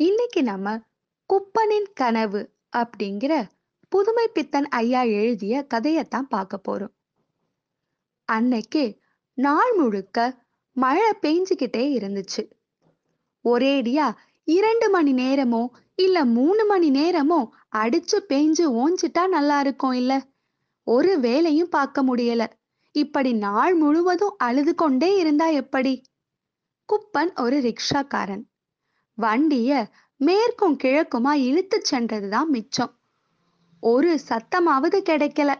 இன்னைக்கு நம்ம குப்பனின் கனவு அப்படிங்கிற புதுமை பித்தன் ஐயா எழுதிய கதையத்தான் பார்க்க போறோம். அன்னைக்கு நாள் முழுக்க மழை பெஞ்சுக்கிட்டே இருந்துச்சு. ஒரேடியா இரண்டு மணி நேரமோ இல்ல மூணு மணி நேரமோ அடிச்சு பெஞ்சு ஓஞ்சிட்டா நல்லா இருக்கும் இல்ல? ஒரு வேலையும் பார்க்க முடியல. இப்படி நாள் முழுவதும் அழுது கொண்டே இருந்தா எப்படி? குப்பன் ஒரு ரிக்ஷாக்காரன். வண்டிய மேற்கும் கிழக்குமா இழுத்து சென்றதுதான் மிச்சம். ஒரு சத்தமாவது கிடைக்கல.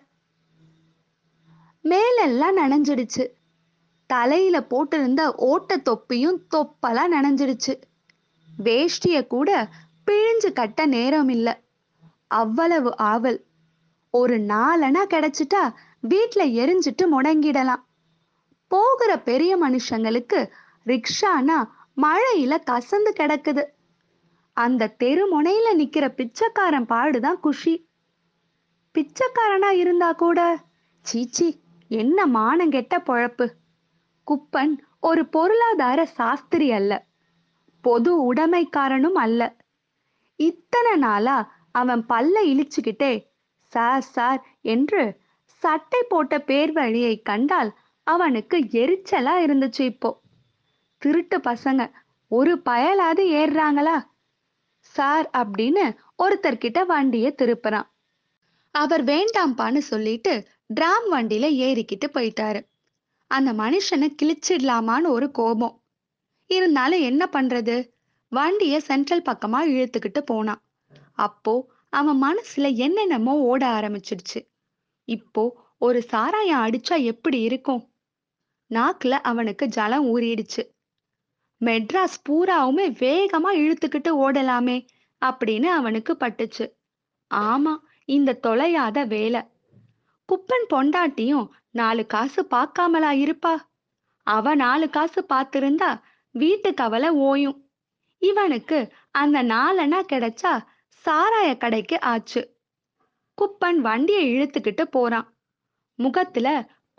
மேலெல்லாம் நனைஞ்சிடுச்சு. தலையில போட்டிருந்த ஓட்ட தொப்பியும் தொப்பெல்லாம் நனைஞ்சிடுச்சு. வேஷ்டிய கூட பிழிஞ்சு கட்ட நேரம் இல்ல அவ்வளவு ஆவல். ஒரு நாலனா கிடைச்சிட்டா வீட்ல எரிஞ்சிட்டு முடங்கிடலாம். போகிற பெரிய மனுஷங்களுக்கு ரிக்ஷானா மழையில கசந்து கிடக்குது. அந்த தெரு முனையில நிக்கிற பிச்சைக்காரன் பாடுதான் குஷி. பிச்சைக்காரனா இருந்தா கூட சீச்சி என்ன மானம் கெட்ட பொழப்பு. குப்பன் ஒரு பொருளாதார சாஸ்திரி அல்ல பொது உடைமைக்காரனும் அல்ல. இத்தனை நாளா அவன் பல்ல இழிச்சுக்கிட்டே சார் சார் என்று சட்டை போட்ட பேர் வழியை கண்டால் அவனுக்கு எரிச்சலா இருந்துச்சு இப்போ. திருட்டு பசங்க. ஒரு பயலாவது ஏறுறாங்களா? சார் அப்படின்னு ஒருத்தர்கிட்ட வண்டிய திருப்புறான். அவர் வேண்டாம்பான்னு சொல்லிட்டு டிராம் வண்டியில ஏறிக்கிட்டு போயிட்டாரு. அந்த மனுஷனை கிழிச்சிடலாமான்னு ஒரு கோபம். இருந்தாலும் என்ன பண்றது? வண்டிய சென்ட்ரல் பக்கமா இழுத்துக்கிட்டு போனான். அப்போ அவன் மனசுல என்னென்னமோ ஓட ஆரம்பிச்சிடுச்சு. இப்போ ஒரு சாராயம் அடிச்சா எப்படி இருக்கும்? நாக்குல அவனுக்கு ஜலம் ஊறிடுச்சு. மெட்ராஸ் பூராவுமே வேகமா இழுத்துக்கிட்டு ஓடலாமே அப்படின்னு அவனுக்கு பட்டுச்சு. ஆமா இந்த தொலையாத வேலை. குப்பன் பொண்டாட்டியும் நாலு காசு பார்க்காமலா இருப்பா? அவ நாலு காசு பார்த்திருந்தா வீட்டு கவலை ஓயும். இவனுக்கு அந்த நாலனா கிடைச்சா சாராய கடைக்கு ஆச்சு. குப்பன் வண்டியை இழுத்துக்கிட்டு போறான். முகத்துல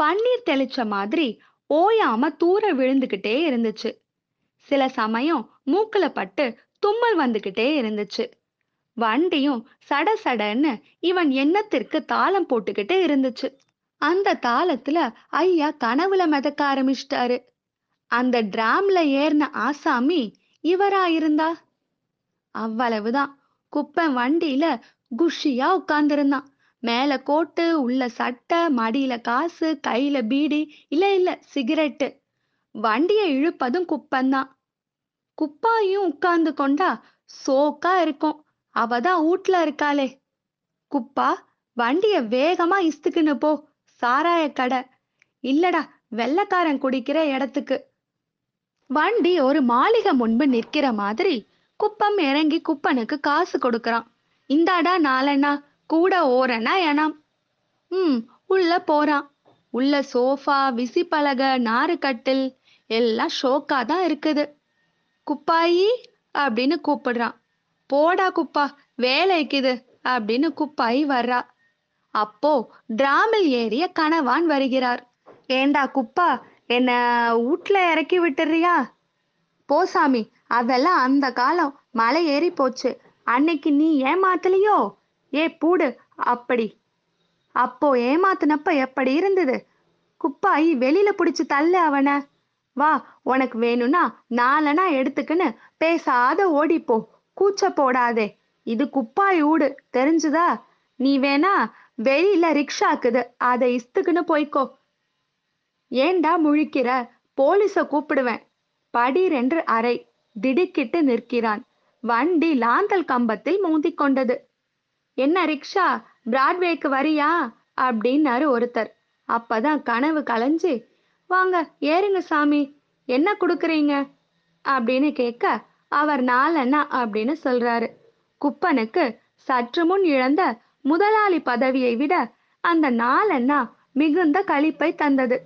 பன்னீர் தெளிச்ச மாதிரி ஓயாம தூர விழுந்துகிட்டே இருந்துச்சு. சில சமயம் மூக்குல பட்டு தும்மல் வந்துகிட்டே இருந்துச்சு. வண்டியும் சட சடன்னு இவன் எண்ணத்திற்கு தாளம் போட்டுக்கிட்டு இருந்துச்சு. அந்த தாளத்துல ஐயா கனவுல மிதக்க ஆரம்பிச்சிட்டாரு. அந்த டிராம்ல ஏறின ஆசாமி இவரா இருந்தா? அவ்வளவுதான். குப்பை வண்டியில குஷியா உட்கார்ந்திருந்தான். மேல கோட்டு உள்ள சட்டை மடியில காசு கையில பீடி இல்ல இல்ல சிகரெட்டு. வண்டியை இழுப்பதும் குப்பன்தான் குப்பாயும் உட்கார்ந்து கொண்டா சோக்கா இருக்கும். அவதான் வீட்ல இருக்காளே. குப்பா வண்டிய வேகமா இஸ்துக்குன்னு போ. சாராய கடை. இல்லடா வெள்ளக்காரன் குடிக்கிற இடத்துக்கு. வண்டி ஒரு மாளிகை முன்பு நிற்கிற மாதிரி குப்பம் இறங்கி குப்பனுக்கு காசு கொடுக்கறான். இந்தாடா நாலண்ணா கூட ஓரனா எனாம். ம் உள்ள போறான். உள்ள சோஃபா விசிப்பலக நாறுக்கட்டில் எல்லாம் ஷோக்கா தான் இருக்குது. குப்பாயி அப்படின்னு கூப்பிடுறான். போடா குப்பா வேலைக்குது அப்படின்னு குப்பாயி வர்றா. அப்போ டிராமில் ஏறிய கணவான் வருகிறார். ஏண்டா குப்பா என்ன வீட்ல இறக்கி விட்டுறியா? போ சாமி அதெல்லாம் அந்த காலம் மலை ஏறி போச்சு. அன்னைக்கு நீ ஏமாத்தலையோ? ஏ பூடு அப்படி. அப்போ ஏமாத்தினப்ப எப்படி இருந்தது? குப்பாயி வெளியில பிடிச்சி தள்ளு அவனை. வா உனக்கு வேணும்னா நாலனா எடுத்துக்கின்னு பேசாத ஓடிப்போ. கூச்ச போடாதே. இது குப்பாய் ஊடு. தெரிஞ்சுதா? நீ வேணா வெளியில ரிக்ஷாக்குது அதை இஸ்துக்குன்னு போய்க்கோ. ஏண்டா முழிக்கிற? போலீஸ கூப்பிடுவேன். படீரென்று அறை. திடுக்கிட்டு நிற்கிறான். வண்டி லாந்தல் கம்பத்தில் மோதிக் கொண்டது என்ன ரிக்ஷா பிராட்வேக்கு வரியா? அப்படின்னாரு ஒருத்தர். அப்பதான் கனவு கலைஞ்சு வாங்க ஏறுங்க சாமி. என்ன கொடுக்குறீங்க? அப்படின்னு கேட்க அவர் நாலண்ணா அப்படின்னு சொல்றாரு. குப்பனுக்கு சற்று முன் இழந்த முதலாளி பதவியை விட அந்த நாலண்ணா மிகுந்த களிப்பை தந்தது.